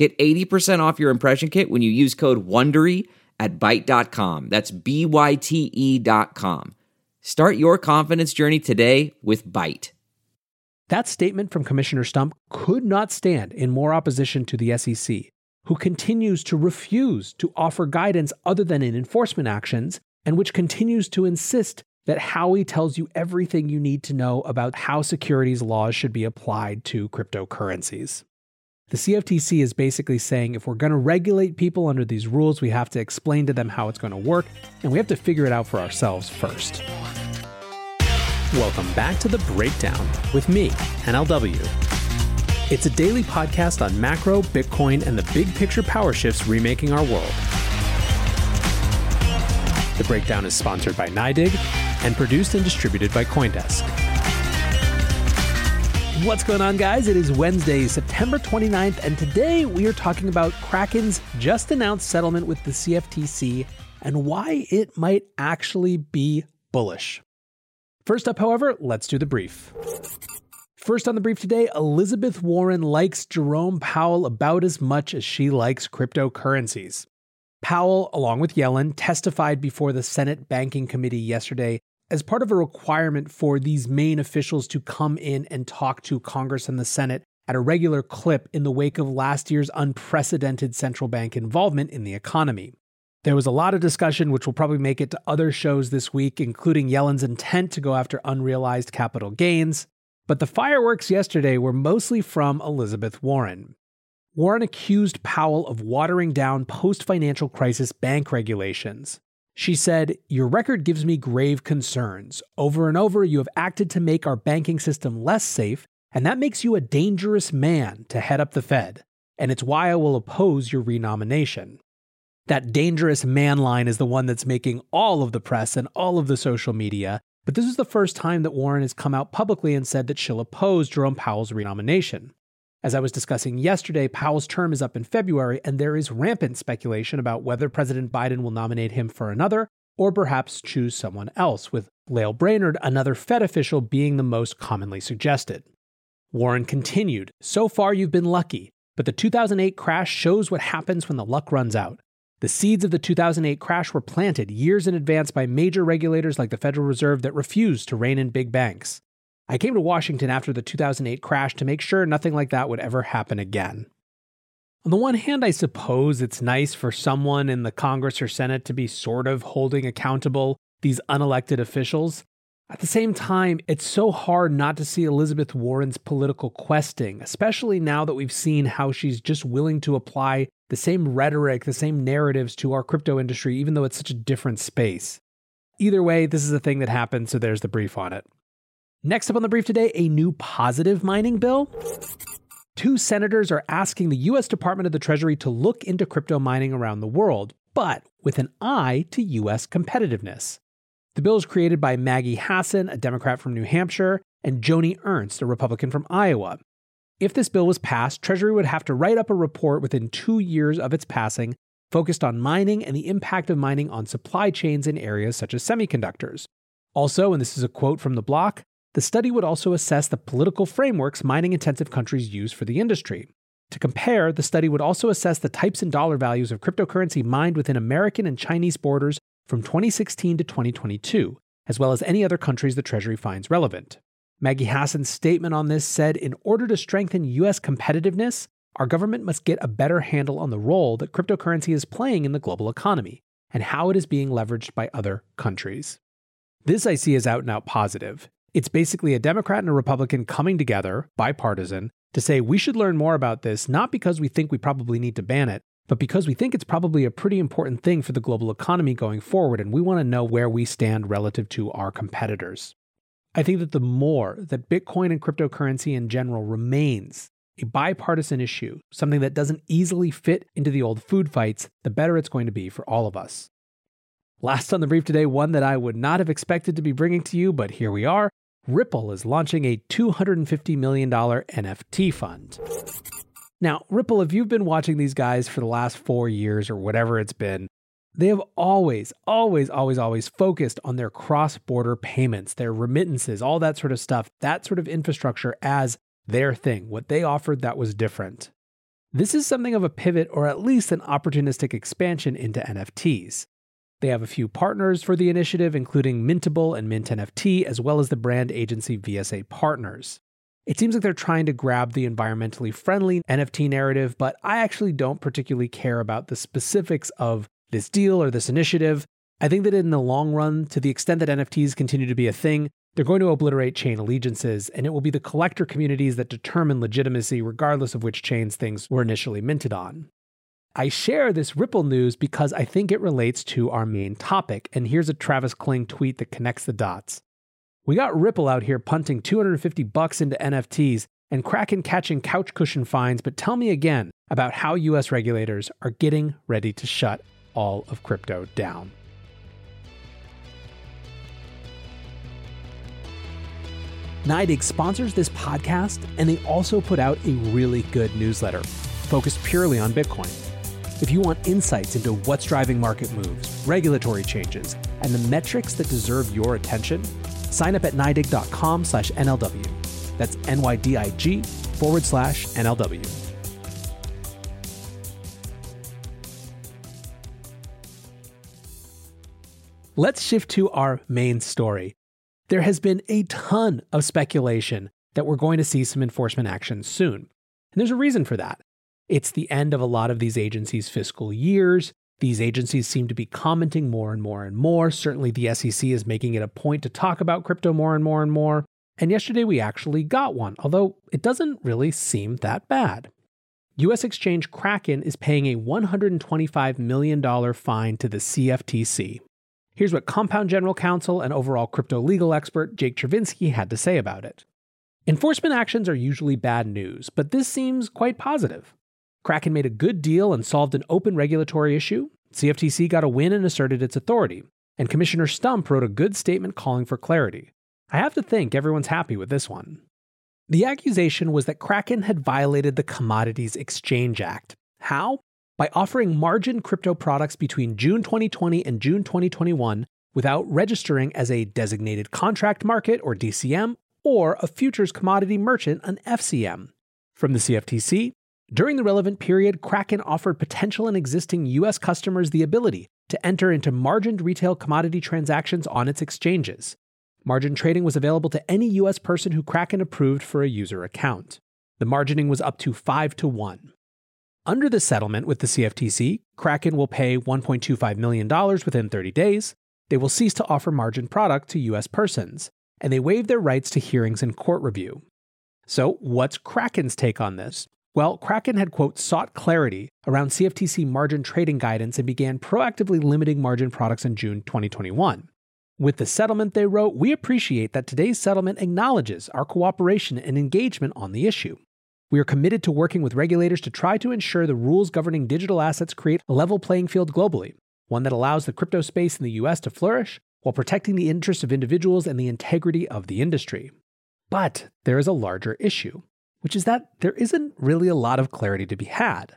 Get 80% off your impression kit when you use code WONDERY at Byte.com. That's B-Y-T-E dot com. Start your confidence journey today with Byte. That statement from Commissioner Stump could not stand in more opposition to the SEC, who continues to refuse to offer guidance other than in enforcement actions, and which continues to insist that Howey tells you everything you need to know about how securities laws should be applied to cryptocurrencies. The CFTC is basically saying if we're going to regulate people under these rules, we have to explain to them how it's going to work, and we have to figure it out for ourselves first. Welcome back to The Breakdown with me, NLW. It's a daily podcast on macro, Bitcoin, and the big picture power shifts remaking our world. The Breakdown is sponsored by NYDIG and produced and distributed by Coindesk. What's going on, guys? It is Wednesday, September 29th, and today we are talking about Kraken's just announced settlement with the CFTC and why it might actually be bullish. First up, however, let's do the brief. First on the brief today, Elizabeth Warren likes Jerome Powell about as much as she likes cryptocurrencies. Powell, along with Yellen, testified before the Senate Banking Committee yesterday as part of a requirement for these main officials to come in and talk to Congress and the Senate at a regular clip in the wake of last year's unprecedented central bank involvement in the economy. There was a lot of discussion, which will probably make it to other shows this week, including Yellen's intent to go after unrealized capital gains. But the fireworks yesterday were mostly from Elizabeth Warren. Warren accused Powell of watering down post financial crisis bank regulations. She said, Your record gives me grave concerns. Over and over, you have acted to make our banking system less safe, and that makes you a dangerous man to head up the Fed. And it's why I will oppose your renomination. That dangerous man line is the one that's making all of the press and all of the social media. But this is the first time that Warren has come out publicly and said that she'll oppose Jerome Powell's renomination. As I was discussing yesterday, Powell's term is up in February, and there is rampant speculation about whether President Biden will nominate him for another or perhaps choose someone else, with Lael Brainard, another Fed official, being the most commonly suggested. Warren continued So far, you've been lucky, but the 2008 crash shows what happens when the luck runs out. The seeds of the 2008 crash were planted years in advance by major regulators like the Federal Reserve that refused to rein in big banks. I came to Washington after the 2008 crash to make sure nothing like that would ever happen again. On the one hand, I suppose it's nice for someone in the Congress or Senate to be sort of holding accountable these unelected officials. At the same time, it's so hard not to see Elizabeth Warren's political questing, especially now that we've seen how she's just willing to apply the same rhetoric, the same narratives to our crypto industry, even though it's such a different space. Either way, this is a thing that happened, so there's the brief on it. Next up on the brief today, a new positive mining bill. Two senators are asking the US Department of the Treasury to look into crypto mining around the world, but with an eye to US competitiveness. The bill is created by Maggie Hassan, a Democrat from New Hampshire, and Joni Ernst, a Republican from Iowa. If this bill was passed, Treasury would have to write up a report within two years of its passing focused on mining and the impact of mining on supply chains in areas such as semiconductors. Also, and this is a quote from the block, the study would also assess the political frameworks mining intensive countries use for the industry. To compare, the study would also assess the types and dollar values of cryptocurrency mined within American and Chinese borders from 2016 to 2022, as well as any other countries the Treasury finds relevant. Maggie Hassan's statement on this said in order to strengthen U.S. competitiveness, our government must get a better handle on the role that cryptocurrency is playing in the global economy and how it is being leveraged by other countries. This I see as out and out positive. It's basically a Democrat and a Republican coming together, bipartisan, to say we should learn more about this, not because we think we probably need to ban it, but because we think it's probably a pretty important thing for the global economy going forward, and we want to know where we stand relative to our competitors. I think that the more that Bitcoin and cryptocurrency in general remains a bipartisan issue, something that doesn't easily fit into the old food fights, the better it's going to be for all of us. Last on the brief today, one that I would not have expected to be bringing to you, but here we are. Ripple is launching a $250 million NFT fund. Now, Ripple, if you've been watching these guys for the last four years or whatever it's been, they have always, always, always, always focused on their cross border payments, their remittances, all that sort of stuff, that sort of infrastructure as their thing, what they offered that was different. This is something of a pivot or at least an opportunistic expansion into NFTs. They have a few partners for the initiative, including Mintable and Mint NFT, as well as the brand agency VSA Partners. It seems like they're trying to grab the environmentally friendly NFT narrative, but I actually don't particularly care about the specifics of this deal or this initiative. I think that in the long run, to the extent that NFTs continue to be a thing, they're going to obliterate chain allegiances, and it will be the collector communities that determine legitimacy regardless of which chains things were initially minted on. I share this Ripple news because I think it relates to our main topic, and here's a Travis Kling tweet that connects the dots. We got Ripple out here punting 250 bucks into NFTs and Kraken catching couch cushion fines, but tell me again about how US regulators are getting ready to shut all of crypto down. NYDIG sponsors this podcast, and they also put out a really good newsletter focused purely on Bitcoin. If you want insights into what's driving market moves, regulatory changes, and the metrics that deserve your attention, sign up at NYDIG.com slash NLW. That's N-Y-D-I-G forward slash NLW. Let's shift to our main story. There has been a ton of speculation that we're going to see some enforcement action soon. And there's a reason for that. It's the end of a lot of these agencies' fiscal years. These agencies seem to be commenting more and more and more. Certainly, the SEC is making it a point to talk about crypto more and more and more. And yesterday, we actually got one, although it doesn't really seem that bad. US exchange Kraken is paying a $125 million fine to the CFTC. Here's what Compound General Counsel and overall crypto legal expert Jake Chervinsky had to say about it. Enforcement actions are usually bad news, but this seems quite positive. Kraken made a good deal and solved an open regulatory issue. CFTC got a win and asserted its authority. And Commissioner Stump wrote a good statement calling for clarity. I have to think everyone's happy with this one. The accusation was that Kraken had violated the Commodities Exchange Act. How? By offering margin crypto products between June 2020 and June 2021 without registering as a designated contract market or DCM or a futures commodity merchant, an FCM. From the CFTC, during the relevant period, Kraken offered potential and existing US customers the ability to enter into margined retail commodity transactions on its exchanges. Margin trading was available to any US person who Kraken approved for a user account. The margining was up to 5 to 1. Under the settlement with the CFTC, Kraken will pay $1.25 million within 30 days. They will cease to offer margin product to US persons, and they waive their rights to hearings and court review. So, what's Kraken's take on this? Well, Kraken had, quote, sought clarity around CFTC margin trading guidance and began proactively limiting margin products in June 2021. With the settlement, they wrote, we appreciate that today's settlement acknowledges our cooperation and engagement on the issue. We are committed to working with regulators to try to ensure the rules governing digital assets create a level playing field globally, one that allows the crypto space in the US to flourish while protecting the interests of individuals and the integrity of the industry. But there is a larger issue which is that there isn't really a lot of clarity to be had.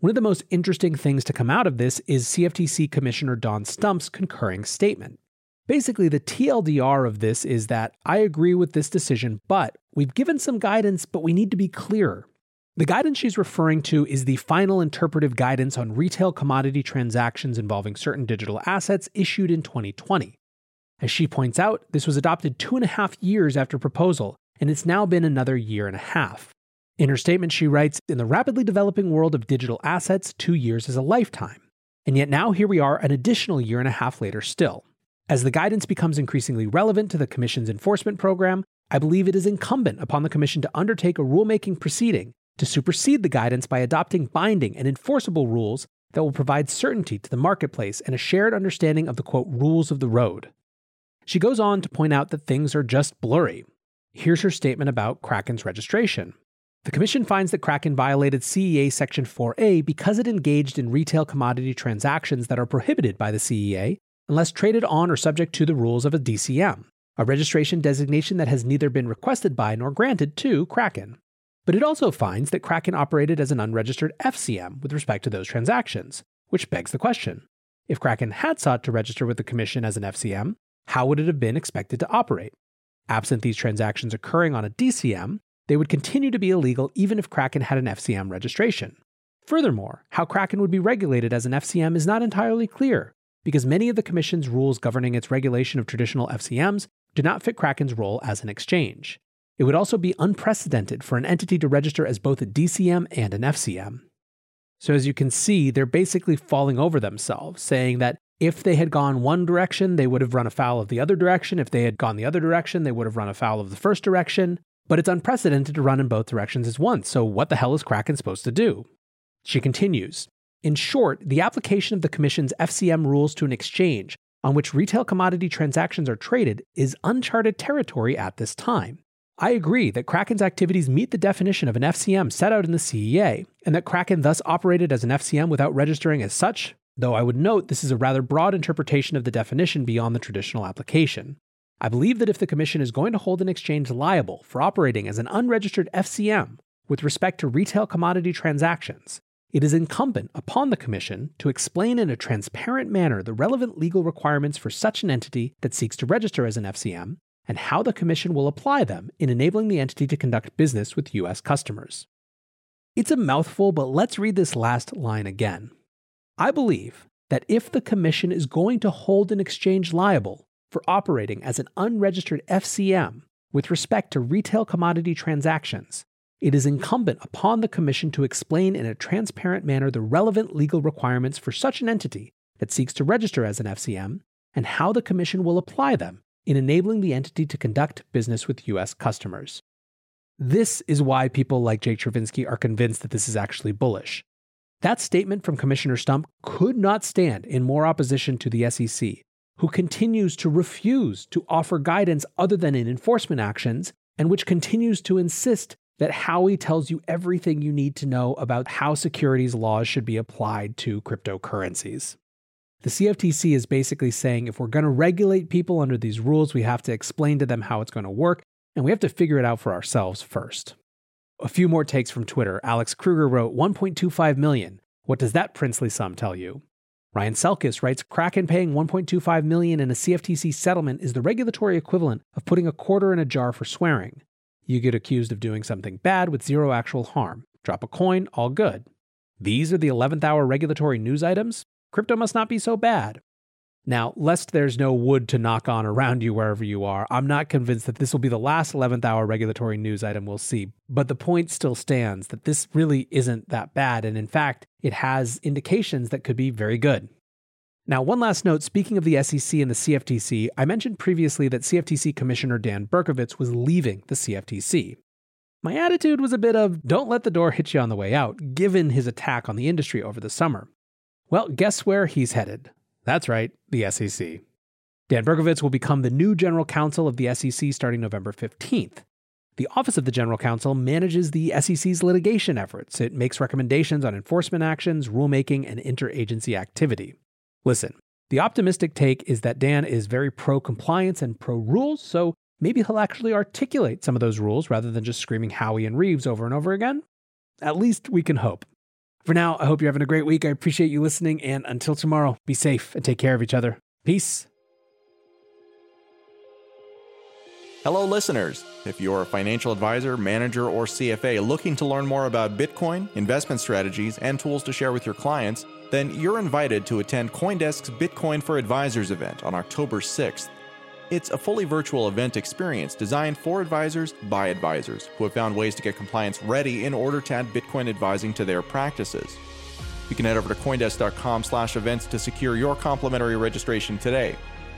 One of the most interesting things to come out of this is CFTC Commissioner Dawn Stump's concurring statement. Basically, the TLDR of this is that I agree with this decision, but we've given some guidance, but we need to be clearer. The guidance she's referring to is the final interpretive guidance on retail commodity transactions involving certain digital assets issued in 2020. As she points out, this was adopted two and a half years after proposal and it's now been another year and a half. In her statement, she writes In the rapidly developing world of digital assets, two years is a lifetime. And yet now here we are, an additional year and a half later still. As the guidance becomes increasingly relevant to the Commission's enforcement program, I believe it is incumbent upon the Commission to undertake a rulemaking proceeding to supersede the guidance by adopting binding and enforceable rules that will provide certainty to the marketplace and a shared understanding of the quote rules of the road. She goes on to point out that things are just blurry. Here's her statement about Kraken's registration. The Commission finds that Kraken violated CEA Section 4A because it engaged in retail commodity transactions that are prohibited by the CEA unless traded on or subject to the rules of a DCM, a registration designation that has neither been requested by nor granted to Kraken. But it also finds that Kraken operated as an unregistered FCM with respect to those transactions, which begs the question if Kraken had sought to register with the Commission as an FCM, how would it have been expected to operate? Absent these transactions occurring on a DCM, they would continue to be illegal even if Kraken had an FCM registration. Furthermore, how Kraken would be regulated as an FCM is not entirely clear, because many of the Commission's rules governing its regulation of traditional FCMs do not fit Kraken's role as an exchange. It would also be unprecedented for an entity to register as both a DCM and an FCM. So, as you can see, they're basically falling over themselves, saying that if they had gone one direction, they would have run afoul of the other direction. If they had gone the other direction, they would have run afoul of the first direction. But it's unprecedented to run in both directions at once, so what the hell is Kraken supposed to do? She continues In short, the application of the Commission's FCM rules to an exchange on which retail commodity transactions are traded is uncharted territory at this time. I agree that Kraken's activities meet the definition of an FCM set out in the CEA, and that Kraken thus operated as an FCM without registering as such, though I would note this is a rather broad interpretation of the definition beyond the traditional application. I believe that if the Commission is going to hold an exchange liable for operating as an unregistered FCM with respect to retail commodity transactions, it is incumbent upon the Commission to explain in a transparent manner the relevant legal requirements for such an entity that seeks to register as an FCM and how the Commission will apply them in enabling the entity to conduct business with U.S. customers. It's a mouthful, but let's read this last line again. I believe that if the Commission is going to hold an exchange liable for operating as an unregistered FCM with respect to retail commodity transactions, it is incumbent upon the Commission to explain in a transparent manner the relevant legal requirements for such an entity that seeks to register as an FCM and how the Commission will apply them in enabling the entity to conduct business with US customers. This is why people like Jake Chervinsky are convinced that this is actually bullish. That statement from Commissioner Stump could not stand in more opposition to the SEC, who continues to refuse to offer guidance other than in enforcement actions, and which continues to insist that Howey tells you everything you need to know about how securities laws should be applied to cryptocurrencies. The CFTC is basically saying if we're going to regulate people under these rules, we have to explain to them how it's going to work, and we have to figure it out for ourselves first. A few more takes from Twitter. Alex Kruger wrote 1.25 million. What does that princely sum tell you? Ryan Selkis writes Kraken paying 1.25 million in a CFTC settlement is the regulatory equivalent of putting a quarter in a jar for swearing. You get accused of doing something bad with zero actual harm. Drop a coin, all good. These are the 11th hour regulatory news items. Crypto must not be so bad. Now, lest there's no wood to knock on around you wherever you are, I'm not convinced that this will be the last 11th hour regulatory news item we'll see. But the point still stands that this really isn't that bad. And in fact, it has indications that could be very good. Now, one last note speaking of the SEC and the CFTC, I mentioned previously that CFTC Commissioner Dan Berkovitz was leaving the CFTC. My attitude was a bit of don't let the door hit you on the way out, given his attack on the industry over the summer. Well, guess where he's headed? That's right, the SEC. Dan Berkovitz will become the new general counsel of the SEC starting November 15th. The Office of the General Counsel manages the SEC's litigation efforts. It makes recommendations on enforcement actions, rulemaking, and interagency activity. Listen, the optimistic take is that Dan is very pro compliance and pro rules, so maybe he'll actually articulate some of those rules rather than just screaming Howey and Reves over and over again. At least we can hope. For now, I hope you're having a great week. I appreciate you listening. And until tomorrow, be safe and take care of each other. Peace. Hello, listeners. If you're a financial advisor, manager, or CFA looking to learn more about Bitcoin, investment strategies, and tools to share with your clients, then you're invited to attend Coindesk's Bitcoin for Advisors event on October 6th. It's a fully virtual event experience designed for advisors by advisors who have found ways to get compliance ready in order to add Bitcoin advising to their practices. You can head over to coindesk.com/events to secure your complimentary registration today.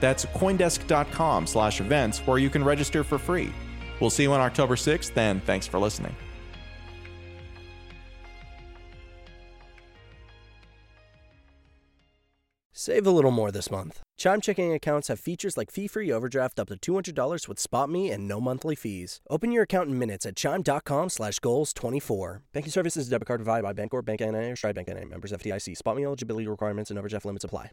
That's coindesk.com/events where you can register for free. We'll see you on October 6th and thanks for listening. Save a little more this month. Chime checking accounts have features like fee-free overdraft up to $200 with SpotMe and no monthly fees. Open your account in minutes at chime.com slash goals 24. Banking services debit card provided by Bancorp, Bank NA, or Stride Bank NA. Members FDIC. SpotMe eligibility requirements and overdraft limits apply.